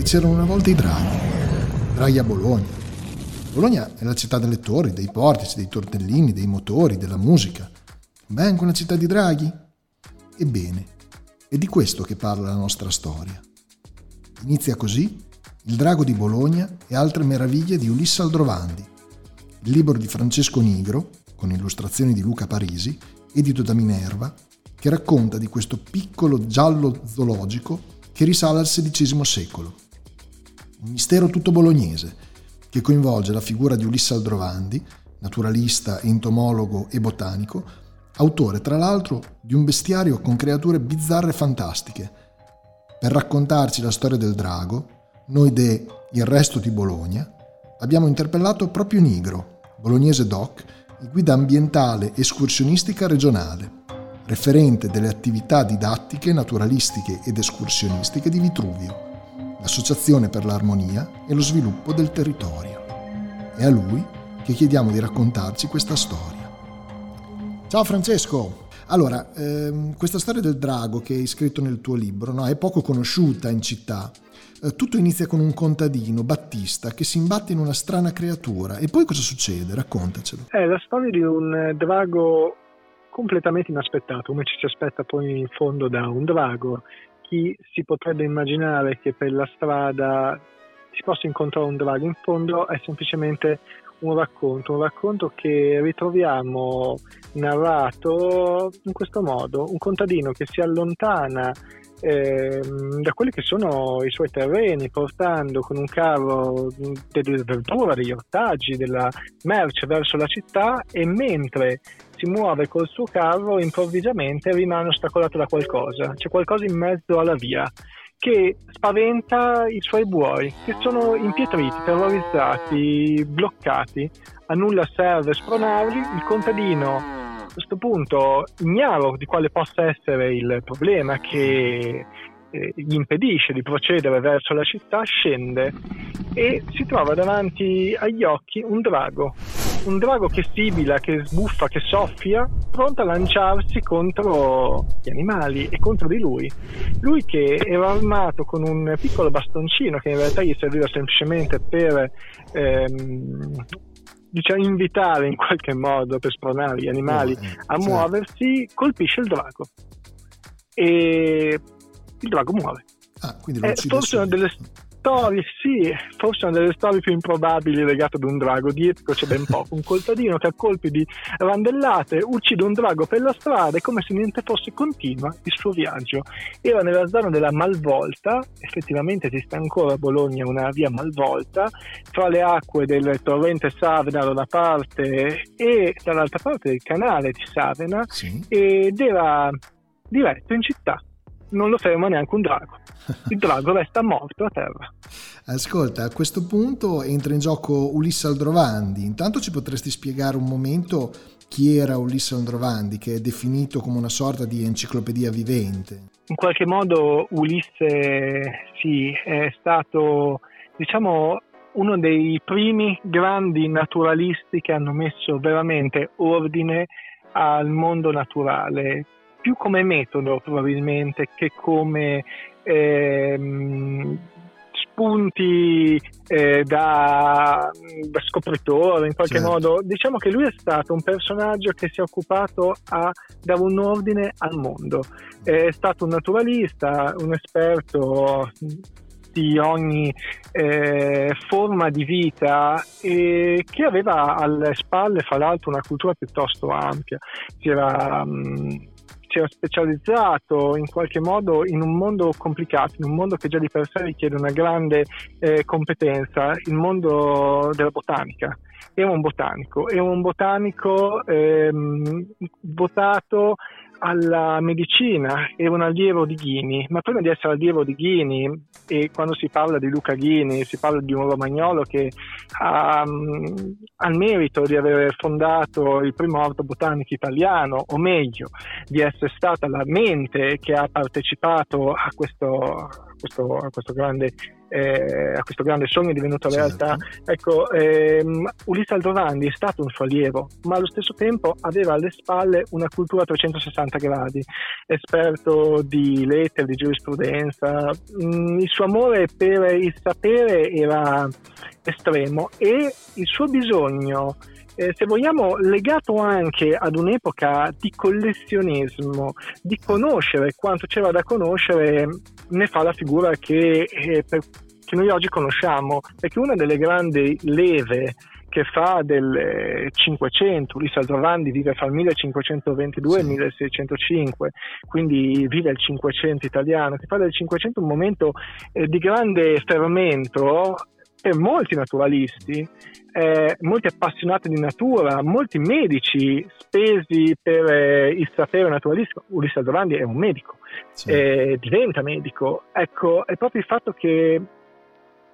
e c'erano una volta i draghi. Draghi a Bologna. Bologna è la città delle torri, dei portici, dei tortellini, dei motori, della musica. Ma è anche una città di draghi? Ebbene, è di questo che parla la nostra storia. Inizia così Il drago di Bologna e altre meraviglie di Ulisse Aldrovandi, il libro di Francesco Nigro, con illustrazioni di Luca Parisi, edito da Minerva, che racconta di questo piccolo giallo zoologico che risale al XVI secolo. Un mistero tutto bolognese che coinvolge la figura di Ulisse Aldrovandi, naturalista, entomologo e botanico, autore tra l'altro di un bestiario con creature bizzarre e fantastiche. Per raccontarci la storia del drago, noi de Il resto di Bologna abbiamo interpellato proprio Nigro, bolognese doc, guida ambientale escursionistica regionale referente delle attività didattiche, naturalistiche ed escursionistiche di Vitruvio, l'Associazione per l'armonia e lo sviluppo del territorio. È a lui che chiediamo di raccontarci questa storia. Ciao Francesco! Allora, ehm, questa storia del drago che hai scritto nel tuo libro no, è poco conosciuta in città. Eh, tutto inizia con un contadino, Battista, che si imbatte in una strana creatura. E poi cosa succede? Raccontacelo. È la storia di un drago completamente inaspettato, come ci si aspetta poi in fondo da un drago. Chi si potrebbe immaginare che per la strada si possa incontrare un drago, in fondo è semplicemente un racconto, un racconto che ritroviamo narrato in questo modo, un contadino che si allontana eh, da quelli che sono i suoi terreni, portando con un carro delle verdure, degli ortaggi, della merce verso la città e mentre si muove col suo carro improvvisamente rimane ostacolato da qualcosa, c'è qualcosa in mezzo alla via che spaventa i suoi buoi, che sono impietriti, terrorizzati, bloccati, a nulla serve spronarli, il contadino a questo punto ignaro di quale possa essere il problema che eh, gli impedisce di procedere verso la città, scende e si trova davanti agli occhi un drago, un drago che sibila, che sbuffa, che soffia, pronto a lanciarsi contro gli animali e contro di lui. Lui che era armato con un piccolo bastoncino che in realtà gli serviva semplicemente per ehm, diciamo, invitare in qualche modo per spronare gli animali eh, a muoversi, colpisce il drago. E il drago muore. Ah, eh, forse una delle storie, sì, forse una delle storie più improbabili legate ad un drago. Dietro c'è ben poco. Un contadino che a colpi di randellate uccide un drago per la strada e come se niente fosse continua il suo viaggio. Era nella zona della Malvolta, effettivamente esiste ancora a Bologna una via Malvolta, tra le acque del torrente Savena da una parte e dall'altra parte del canale di Savena sì. ed era diretto in città non lo ferma neanche un drago. Il drago resta morto a terra. Ascolta, a questo punto entra in gioco Ulisse Aldrovandi. Intanto ci potresti spiegare un momento chi era Ulisse Aldrovandi, che è definito come una sorta di enciclopedia vivente. In qualche modo Ulisse sì, è stato, diciamo, uno dei primi grandi naturalisti che hanno messo veramente ordine al mondo naturale più come metodo probabilmente che come ehm, spunti eh, da, da, scopritore in qualche certo. modo. Diciamo che lui è stato un personaggio che si è occupato a dare un ordine al mondo. È stato un naturalista, un esperto di ogni eh, forma di vita e che aveva alle spalle, fra l'altro, una cultura piuttosto ampia. Si era mh, era specializzato in qualche modo in un mondo complicato, in un mondo che già di per sé richiede una grande eh, competenza, il mondo della botanica. Era un botanico, era un botanico ehm, votato alla medicina, era un allievo di Ghini, ma prima di essere allievo di Ghini, e quando si parla di Luca Ghini, si parla di un romagnolo che ha, ha il merito di aver fondato il primo orto botanico italiano, o meglio, di essere stata la mente che ha partecipato a questo, a questo, a questo grande eh, a questo grande sogno divenuto certo. realtà. Ecco, ehm, Ulisse Aldrovandi è stato un suo allievo, ma allo stesso tempo aveva alle spalle una cultura a 360 gradi, esperto di lettere, di giurisprudenza. Mm, il suo amore per il sapere era estremo e il suo bisogno eh, se vogliamo, legato anche ad un'epoca di collezionismo, di conoscere quanto c'era da conoscere, ne fa la figura che, eh, per, che noi oggi conosciamo, perché una delle grandi leve che fa del 500, Ulisse Aldrovandi vive fra il 1522 e il 1605, quindi vive il 500 italiano, che fa del 500 un momento eh, di grande fermento per molti naturalisti eh, molti appassionati di natura, molti medici spesi per eh, il sapere naturalistico. Ulisse Aldrovandi è un medico, sì. eh, diventa medico. Ecco, è proprio il fatto che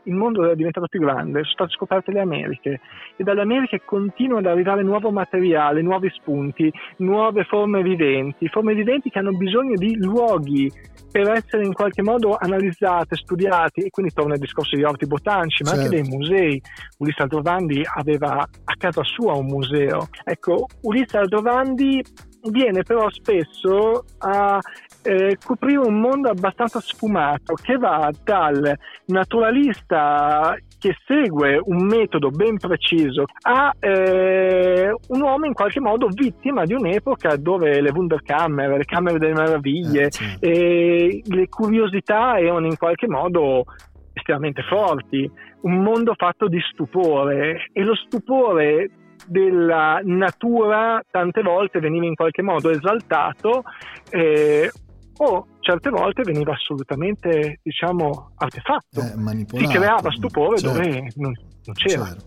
il mondo è diventato più grande, sono state scoperte le Americhe e dalle Americhe continua ad arrivare nuovo materiale, nuovi spunti, nuove forme viventi, forme viventi che hanno bisogno di luoghi per essere in qualche modo analizzate, studiate e quindi torna il discorso di orti botanici, ma certo. anche dei musei. Ulisse Aldrovandi aveva a casa sua un museo. Ecco, Ulisse Aldrovandi viene però spesso a eh, coprire un mondo abbastanza sfumato che va dal naturalista che segue un metodo ben preciso a eh, un uomo in qualche modo vittima di un'epoca dove le Wunderkammer, le Camere delle Meraviglie, eh, sì. e le curiosità erano in qualche modo estremamente forti, un mondo fatto di stupore e lo stupore della natura tante volte veniva in qualche modo esaltato eh, o certe volte veniva assolutamente diciamo artefatto eh, si creava stupore certo. dove non, non c'era certo.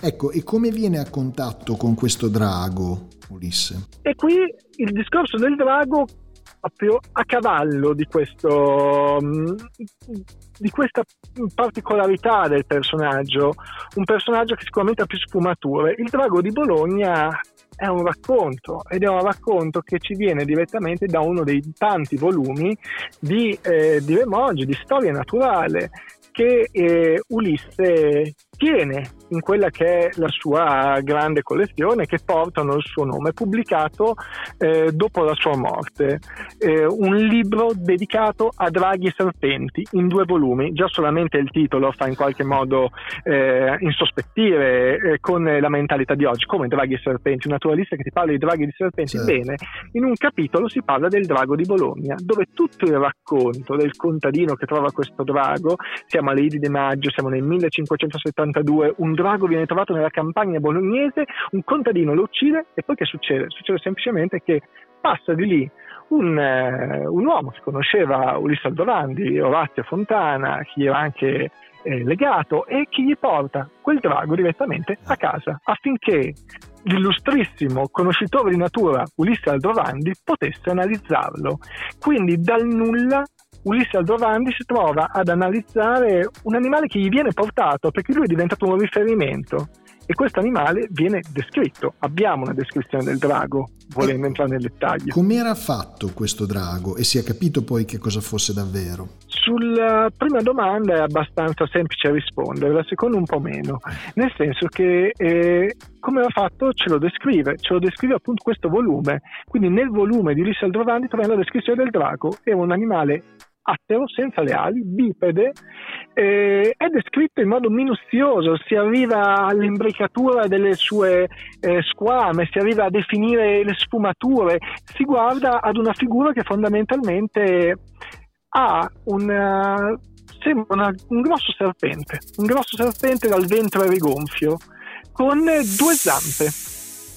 ecco e come viene a contatto con questo drago Ulisse? e qui il discorso del drago proprio a cavallo di, questo, di questa particolarità del personaggio, un personaggio che sicuramente ha più sfumature. Il drago di Bologna è un racconto ed è un racconto che ci viene direttamente da uno dei tanti volumi di, eh, di Remoggi, di storia naturale che eh, Ulisse tiene in quella che è la sua grande collezione che portano il suo nome, pubblicato eh, dopo la sua morte. Eh, un libro dedicato a draghi e serpenti in due volumi, già solamente il titolo fa in qualche modo eh, insospettire eh, con la mentalità di oggi, come draghi e serpenti, un naturalista che ti parla di draghi e di serpenti. Certo. Bene, in un capitolo si parla del drago di Bologna, dove tutto il racconto del contadino che trova questo drago, siamo alle Idi di Maggio, siamo nel 1572, un drago viene trovato nella campagna bolognese, un contadino lo uccide e poi che succede? Succede semplicemente che passa di lì un, eh, un uomo che conosceva Ulisse Aldorandi, Orazio Fontana, che era anche eh, legato e che gli porta quel drago direttamente a casa affinché l'illustrissimo conoscitore di natura Ulisse Aldrovandi potesse analizzarlo. Quindi dal nulla Ulisse Aldrovandi si trova ad analizzare un animale che gli viene portato perché lui è diventato un riferimento e questo animale viene descritto. Abbiamo una descrizione del drago, volendo entrare nel dettaglio. Com'era fatto questo drago e si è capito poi che cosa fosse davvero? Sulla prima domanda è abbastanza semplice rispondere, la seconda un po' meno, nel senso che eh, come era fatto ce lo descrive, ce lo descrive appunto questo volume. Quindi nel volume di Ulisse Aldrovandi troviamo la descrizione del drago, è un animale attero, senza le ali, bipede, eh, è descritto in modo minuzioso, si arriva all'imbricatura delle sue eh, squame, si arriva a definire le sfumature, si guarda ad una figura che fondamentalmente ha una, sembra una, un grosso serpente, un grosso serpente dal ventre rigonfio, con due zampe.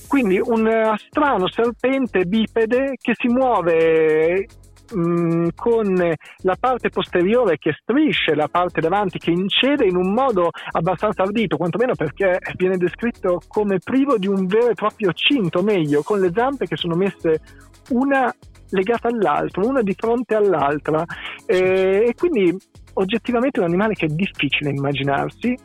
Quindi un strano serpente bipede che si muove mh, mm, con la parte posteriore che strisce, la parte davanti che incede in un modo abbastanza ardito, quantomeno perché viene descritto come privo di un vero e proprio cinto, meglio, con le zampe che sono messe una legata all'altro, una di fronte all'altra. Eh, e quindi oggettivamente un animale che è difficile immaginarsi,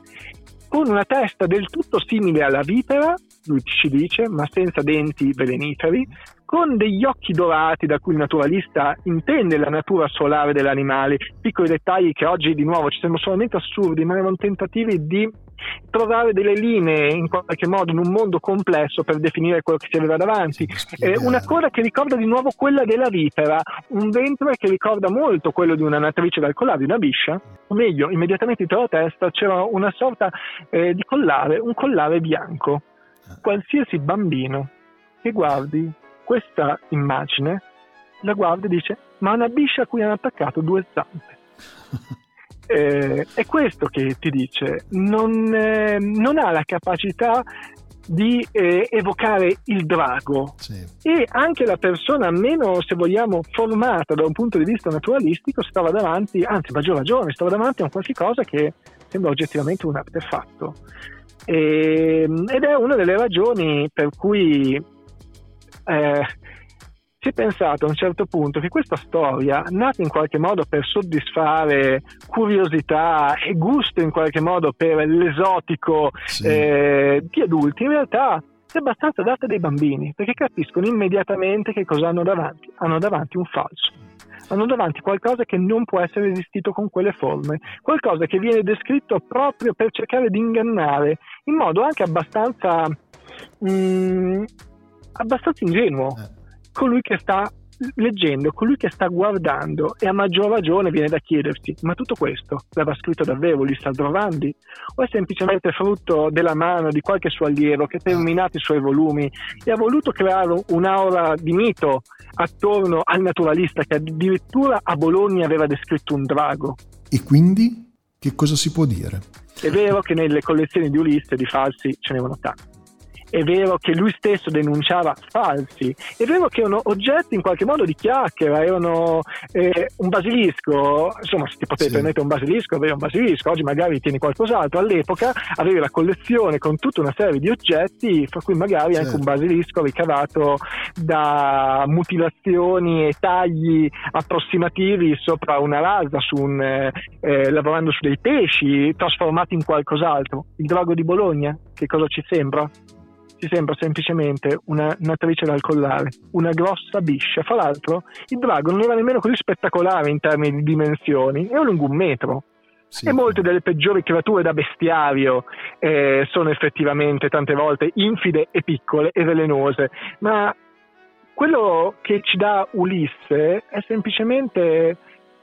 con una testa del tutto simile alla vipera, lui ci dice, ma senza denti veleniferi, con degli occhi dorati da cui il naturalista intende la natura solare dell'animale, piccoli dettagli che oggi di nuovo ci sembrano solamente assurdi, ma erano tentativi di trovare delle linee in qualche modo in un mondo complesso per definire quello che si aveva davanti. Eh, una coda che ricorda di nuovo quella della vipera, un ventre che ricorda molto quello di una natrice dal collare, di una biscia, o meglio, immediatamente dietro la testa c'era una sorta eh, di collare, un collare bianco. Ah. Qualsiasi bambino che guardi questa immagine la guarda e dice ma una biscia a cui hanno attaccato due zampe. eh, è questo che ti dice, non, eh, non ha la capacità di eh, evocare il drago sì. e anche la persona meno, se vogliamo, formata da un punto di vista naturalistico stava davanti, anzi maggior ragione, stava davanti a un qualche cosa che sembra oggettivamente un artefatto. E, ehm, ed è una delle ragioni per cui eh, si è pensato a un certo punto che questa storia, nata in qualche modo per soddisfare curiosità e gusto in qualche modo per l'esotico sì. eh, di adulti, in realtà è abbastanza data dai bambini, perché capiscono immediatamente che cosa hanno davanti. Hanno davanti un falso. Hanno davanti qualcosa che non può essere esistito con quelle forme, qualcosa che viene descritto proprio per cercare di ingannare in modo anche abbastanza mm, abbastanza ingenuo. Eh. Colui che sta leggendo, colui che sta guardando e a maggior ragione viene da chiedersi ma tutto questo l'aveva scritto davvero Lissandro Randi o è semplicemente frutto della mano di qualche suo allievo che ha terminato i suoi volumi e ha voluto creare un'aura di mito attorno al naturalista che addirittura a Bologna aveva descritto un drago e quindi che cosa si può dire? È vero che nelle collezioni di Ulisse di falsi ce ne erano tanti è vero che lui stesso denunciava falsi, è vero che erano oggetti in qualche modo di chiacchiera, erano eh, un basilisco, insomma se ti potevi sì. permettere un basilisco, avevi un basilisco, oggi magari tieni qualcos'altro, all'epoca avevi la collezione con tutta una serie di oggetti, fra cui magari sì. anche un basilisco ricavato da mutilazioni e tagli approssimativi sopra una lasa, su un, eh, eh, lavorando su dei pesci, trasformati in qualcos'altro. Il drago di Bologna, che cosa ci sembra? Ci sembra semplicemente una natrice dal collare, una grossa biscia. Fra l'altro, il drago non era nemmeno così spettacolare in termini di dimensioni, era lungo un metro. Sì. E molte delle peggiori creature da bestiario eh, sono effettivamente tante volte infide e piccole e velenose, ma quello che ci dà Ulisse è semplicemente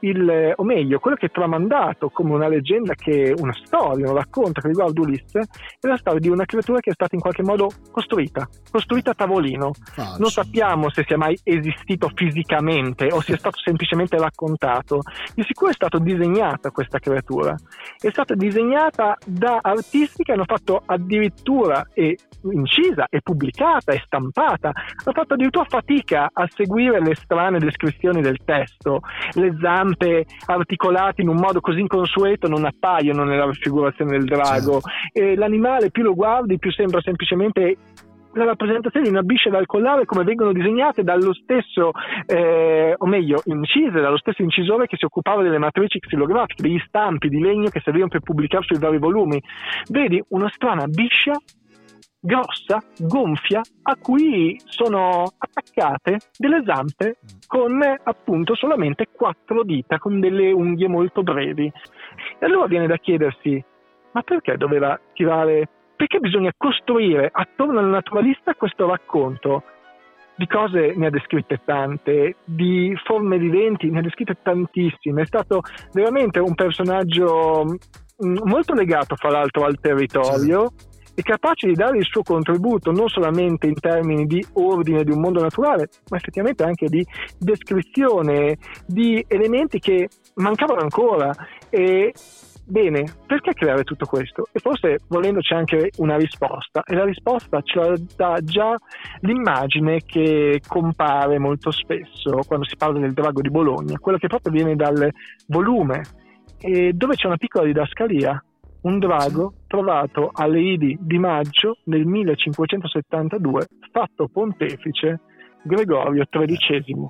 il, o meglio, quello che è tramandato come una leggenda, che, una storia, un racconto che riguarda Ulisse, è la storia di una creatura che è stata in qualche modo costruita, costruita a tavolino. Falso. Non sappiamo se sia mai esistito fisicamente o sia stato semplicemente raccontato. Di sicuro è stata disegnata questa creatura. È stata disegnata da artisti che hanno fatto addirittura e incisa e pubblicata e stampata, hanno fatto addirittura fatica a seguire le strane descrizioni del testo, le zampe articolate in un modo così inconsueto non appaiono nella raffigurazione del drago, certo. l'animale più lo guardi più sembra semplicemente la rappresentazione di una biscia dal collare come vengono disegnate dallo stesso, eh, o meglio, incise dallo stesso incisore che si occupava delle matrici xilografiche, degli stampi di legno che servivano per pubblicare sui vari volumi. Vedi una strana biscia grossa, gonfia, a cui sono attaccate delle zampe con appunto solamente quattro dita, con delle unghie molto brevi. E allora viene da chiedersi, ma perché doveva tirare, perché bisogna costruire attorno al naturalista questo racconto? Di cose ne ha descritte tante, di forme viventi ne ha descritte tantissime, è stato veramente un personaggio mm, molto legato fra l'altro al territorio. È capace di dare il suo contributo non solamente in termini di ordine di un mondo naturale, ma effettivamente anche di descrizione di elementi che mancavano ancora. E Bene, perché creare tutto questo? E forse volendoci anche una risposta, e la risposta ce la dà già l'immagine che compare molto spesso quando si parla del drago di Bologna, quella che proprio viene dal volume, dove c'è una piccola didascalia un drago trovato alle Idi di maggio del 1572, fatto pontefice Gregorio XIII.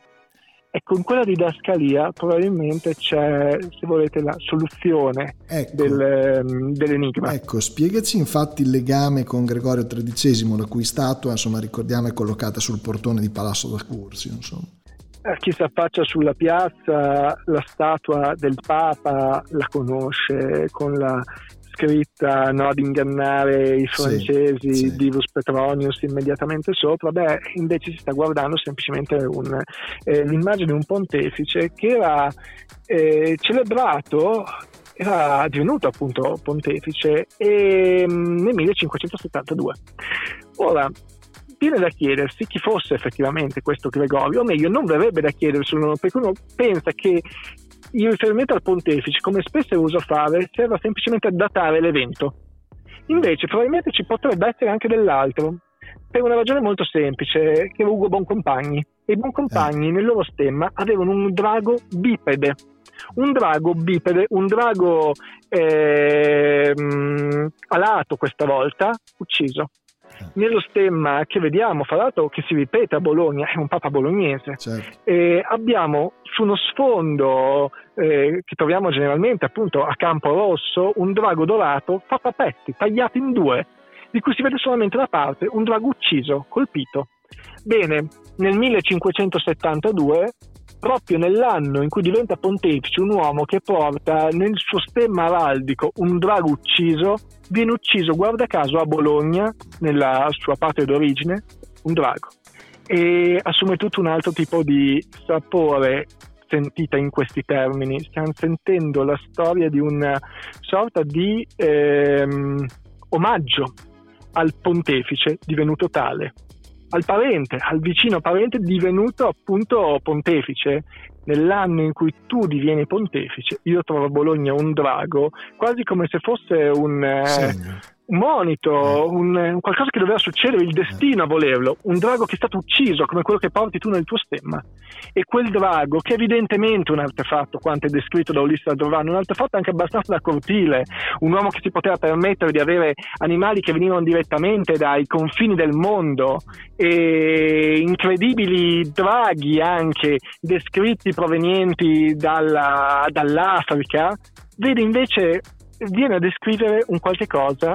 Ecco, in quella didascalia probabilmente c'è, se volete, la soluzione ecco. del, ehm, dell'enigma. Ecco, spiegaci infatti il legame con Gregorio XIII, la cui statua, insomma, ricordiamo, è collocata sul portone di Palazzo da Curzio, insomma. Eh, chi si affaccia sulla piazza, la statua del Papa la conosce con la scritta no, ad ingannare i francesi, sì, sì. Divus Petronius immediatamente sopra, beh, invece si sta guardando semplicemente un, eh, l'immagine di un pontefice che era eh, celebrato era divenuto appunto pontefice e, mm, nel 1572. Ora, viene da chiedersi chi fosse effettivamente questo Gregorio, o meglio, non verrebbe da chiedersi, perché uno pensa che il riferimento al pontefice, come spesso è uso fare, serve semplicemente a datare l'evento. Invece, probabilmente ci potrebbe essere anche dell'altro, per una ragione molto semplice, che Ugo Boncompagni. E i Boncompagni eh. nel loro stemma avevano un drago bipede. Un drago bipede, un drago eh, alato questa volta, ucciso nello stemma che vediamo, fra l'altro che si ripete a Bologna, è un papa bolognese, certo. e abbiamo su uno sfondo eh, che troviamo generalmente appunto a Campo Rosso un drago dorato fatto a pezzi, tagliato in due, di cui si vede solamente la parte, un drago ucciso, colpito. Bene, nel 1572 proprio nell'anno in cui diventa pontefice un uomo che porta nel suo stemma araldico un drago ucciso, viene ucciso, guarda caso, a Bologna, nella sua patria d'origine, un drago. E assume tutto un altro tipo di sapore sentita in questi termini. Stiamo sentendo la storia di una sorta di ehm, omaggio al pontefice divenuto tale al parente, al vicino parente divenuto appunto pontefice. Nell'anno in cui tu divieni pontefice, io trovo a Bologna un drago, quasi come se fosse un, eh, un monito, un, qualcosa che doveva succedere, il destino a volerlo, un drago che è stato ucciso come quello che porti tu nel tuo stemma. E quel drago, che evidentemente è un artefatto, quanto è descritto da Ulisse Aldrovano, un artefatto anche abbastanza da cortile, un uomo che si poteva permettere di avere animali che venivano direttamente dai confini del mondo. E incredibili draghi anche descritti provenienti dalla, dall'Africa, vede invece viene a descrivere un qualche cosa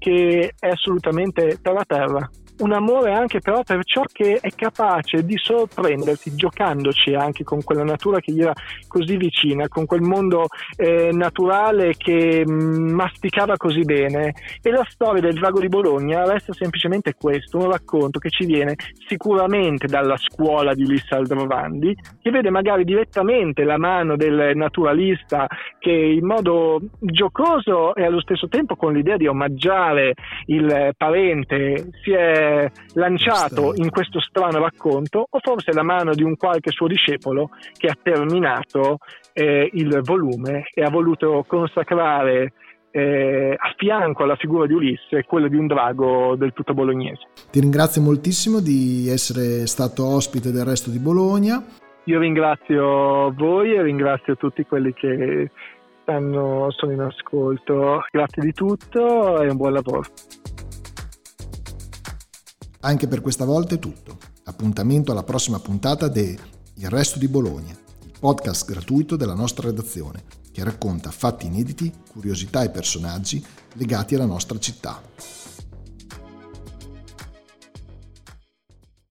che è assolutamente terra terra un amore anche però per ciò che è capace di sorprenderti giocandoci anche con quella natura che gli era così vicina, con quel mondo eh, naturale che mh, mm, masticava così bene. E la storia del drago di Bologna resta semplicemente questo, un racconto che ci viene sicuramente dalla scuola di Lissa Aldrovandi, che vede magari direttamente la mano del naturalista che in modo giocoso e allo stesso tempo con l'idea di omaggiare il parente si è lanciato in questo strano racconto o forse la mano di un qualche suo discepolo che ha terminato eh, il volume e ha voluto consacrare eh, a fianco alla figura di Ulisse quella di un drago del tutto bolognese. Ti ringrazio moltissimo di essere stato ospite del resto di Bologna. Io ringrazio voi e ringrazio tutti quelli che stanno, sono in ascolto. Grazie di tutto e un buon lavoro. Anche per questa volta è tutto. Appuntamento alla prossima puntata de Il Resto di Bologna, il podcast gratuito della nostra redazione, che racconta fatti inediti, curiosità e personaggi legati alla nostra città.